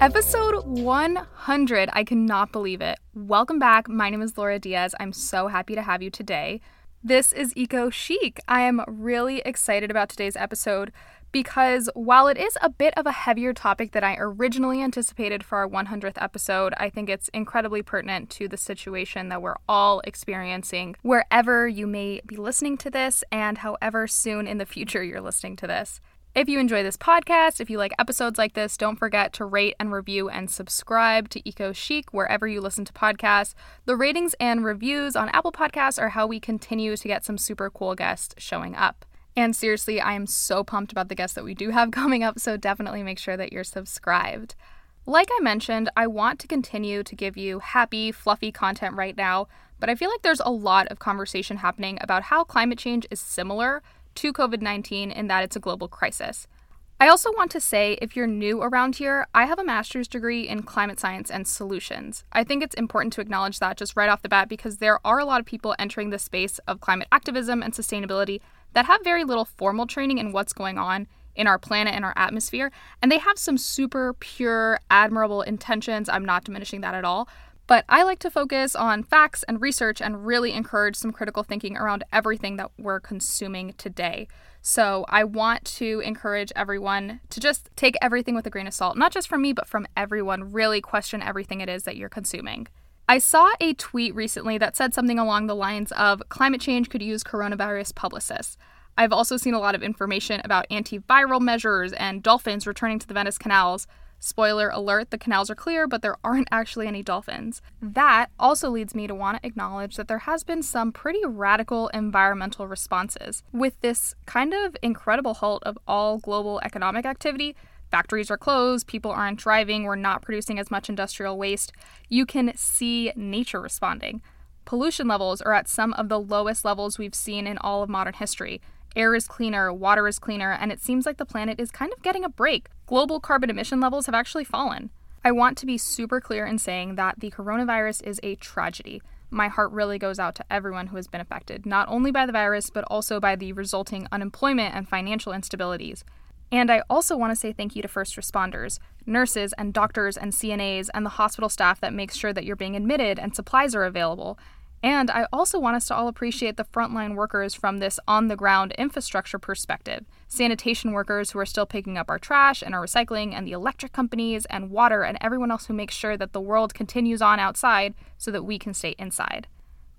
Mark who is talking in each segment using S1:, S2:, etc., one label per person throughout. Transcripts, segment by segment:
S1: Episode 100. I cannot believe it. Welcome back. My name is Laura Diaz. I'm so happy to have you today. This is Eco Chic. I am really excited about today's episode because while it is a bit of a heavier topic than I originally anticipated for our 100th episode, I think it's incredibly pertinent to the situation that we're all experiencing wherever you may be listening to this and however soon in the future you're listening to this. If you enjoy this podcast, if you like episodes like this, don't forget to rate and review and subscribe to Eco Chic wherever you listen to podcasts. The ratings and reviews on Apple Podcasts are how we continue to get some super cool guests showing up. And seriously, I am so pumped about the guests that we do have coming up, so definitely make sure that you're subscribed. Like I mentioned, I want to continue to give you happy, fluffy content right now, but I feel like there's a lot of conversation happening about how climate change is similar to COVID 19 in that it's a global crisis. I also want to say if you're new around here, I have a master's degree in climate science and solutions. I think it's important to acknowledge that just right off the bat because there are a lot of people entering the space of climate activism and sustainability that have very little formal training in what's going on in our planet and our atmosphere, and they have some super pure, admirable intentions. I'm not diminishing that at all. But I like to focus on facts and research and really encourage some critical thinking around everything that we're consuming today. So I want to encourage everyone to just take everything with a grain of salt, not just from me, but from everyone. Really question everything it is that you're consuming. I saw a tweet recently that said something along the lines of climate change could use coronavirus publicists. I've also seen a lot of information about antiviral measures and dolphins returning to the Venice canals. Spoiler alert, the canals are clear, but there aren't actually any dolphins. That also leads me to want to acknowledge that there has been some pretty radical environmental responses. With this kind of incredible halt of all global economic activity, factories are closed, people aren't driving, we're not producing as much industrial waste, you can see nature responding. Pollution levels are at some of the lowest levels we've seen in all of modern history. Air is cleaner, water is cleaner, and it seems like the planet is kind of getting a break. Global carbon emission levels have actually fallen. I want to be super clear in saying that the coronavirus is a tragedy. My heart really goes out to everyone who has been affected, not only by the virus, but also by the resulting unemployment and financial instabilities. And I also want to say thank you to first responders, nurses and doctors and CNAs, and the hospital staff that makes sure that you're being admitted and supplies are available, and I also want us to all appreciate the frontline workers from this on the ground infrastructure perspective sanitation workers who are still picking up our trash and our recycling, and the electric companies and water, and everyone else who makes sure that the world continues on outside so that we can stay inside.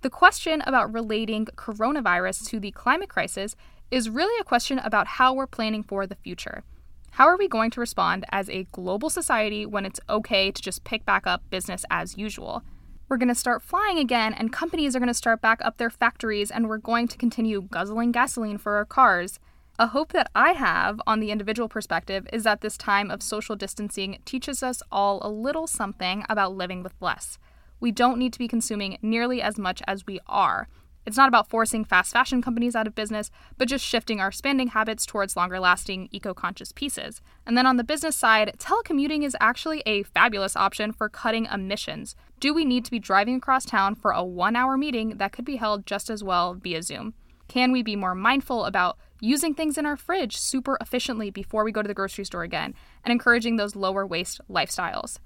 S1: The question about relating coronavirus to the climate crisis is really a question about how we're planning for the future. How are we going to respond as a global society when it's okay to just pick back up business as usual? We're going to start flying again, and companies are going to start back up their factories, and we're going to continue guzzling gasoline for our cars. A hope that I have on the individual perspective is that this time of social distancing teaches us all a little something about living with less. We don't need to be consuming nearly as much as we are. It's not about forcing fast fashion companies out of business, but just shifting our spending habits towards longer lasting, eco conscious pieces. And then on the business side, telecommuting is actually a fabulous option for cutting emissions. Do we need to be driving across town for a one hour meeting that could be held just as well via Zoom? Can we be more mindful about using things in our fridge super efficiently before we go to the grocery store again and encouraging those lower waste lifestyles?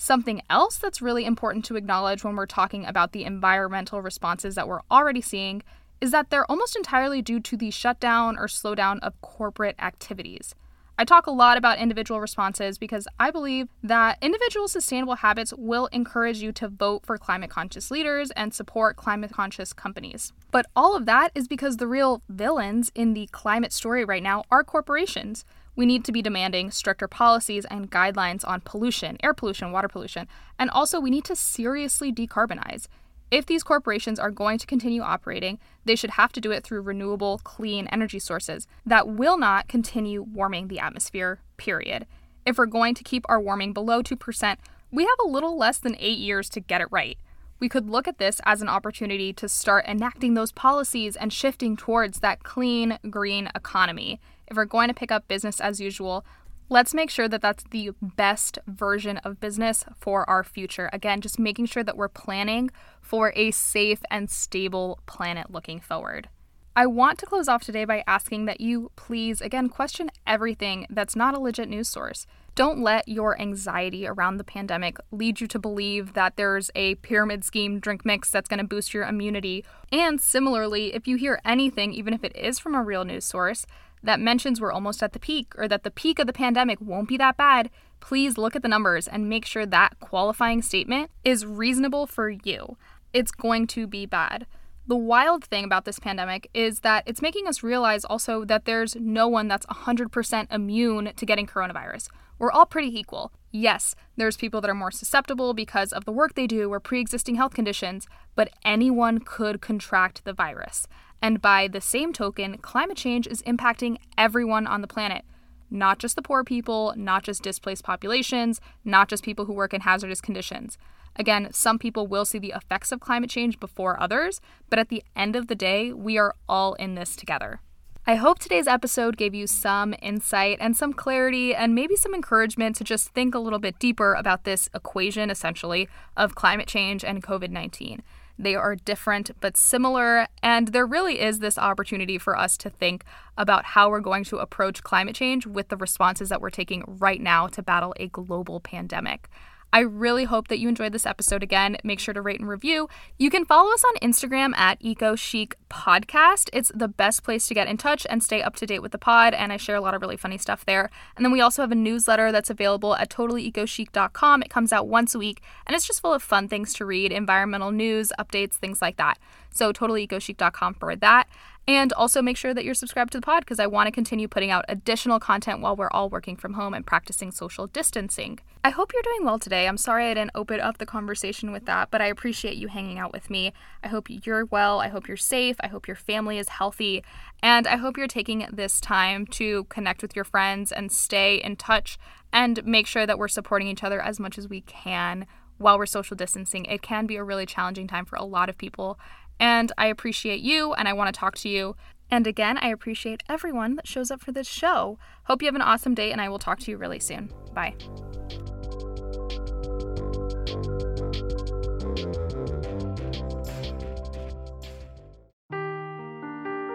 S1: Something else that's really important to acknowledge when we're talking about the environmental responses that we're already seeing is that they're almost entirely due to the shutdown or slowdown of corporate activities. I talk a lot about individual responses because I believe that individual sustainable habits will encourage you to vote for climate conscious leaders and support climate conscious companies. But all of that is because the real villains in the climate story right now are corporations we need to be demanding stricter policies and guidelines on pollution, air pollution, water pollution, and also we need to seriously decarbonize. If these corporations are going to continue operating, they should have to do it through renewable, clean energy sources that will not continue warming the atmosphere, period. If we're going to keep our warming below 2%, we have a little less than eight years to get it right. We could look at this as an opportunity to start enacting those policies and shifting towards that clean, green economy if we're going to pick up business as usual, let's make sure that that's the best version of business for our future. Again, just making sure that we're planning for a safe and stable planet looking forward. I want to close off today by asking that you please, again, question everything that's not a legit news source. Don't let your anxiety around the pandemic lead you to believe that there's a pyramid scheme drink mix that's going to boost your immunity. And similarly, if you hear anything, even if it is from a real news source, that mentions we're almost at the peak or that the peak of the pandemic won't be that bad, please look at the numbers and make sure that qualifying statement is reasonable for you. It's going to be bad. The wild thing about this pandemic is that it's making us realize also that there's no one that's 100% immune to getting coronavirus. We're all pretty equal. Yes, there's people that are more susceptible because of the work they do or pre existing health conditions, but anyone could contract the virus. And by the same token, climate change is impacting everyone on the planet. Not just the poor people, not just displaced populations, not just people who work in hazardous conditions. Again, some people will see the effects of climate change before others, but at the end of the day, we are all in this together. I hope today's episode gave you some insight and some clarity and maybe some encouragement to just think a little bit deeper about this equation, essentially, of climate change and COVID 19. They are different but similar, and there really is this opportunity for us to think about how we're going to approach climate change with the responses that we're taking right now to battle a global pandemic. I really hope that you enjoyed this episode again. Make sure to rate and review. You can follow us on Instagram at Eco Chic Podcast. It's the best place to get in touch and stay up to date with the pod, and I share a lot of really funny stuff there. And then we also have a newsletter that's available at totallyecochic.com. It comes out once a week, and it's just full of fun things to read, environmental news, updates, things like that. So totallyecochic.com for that. And also make sure that you're subscribed to the pod because I want to continue putting out additional content while we're all working from home and practicing social distancing. I hope you're doing well today. I'm sorry I didn't open up the conversation with that, but I appreciate you hanging out with me. I hope you're well. I hope you're safe. I hope your family is healthy. And I hope you're taking this time to connect with your friends and stay in touch and make sure that we're supporting each other as much as we can while we're social distancing. It can be a really challenging time for a lot of people. And I appreciate you and I want to talk to you. And again, I appreciate everyone that shows up for this show. Hope you have an awesome day, and I will talk to you really soon. Bye.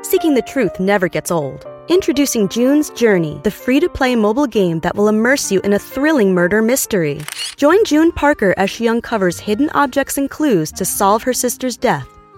S2: Seeking the truth never gets old. Introducing June's Journey, the free to play mobile game that will immerse you in a thrilling murder mystery. Join June Parker as she uncovers hidden objects and clues to solve her sister's death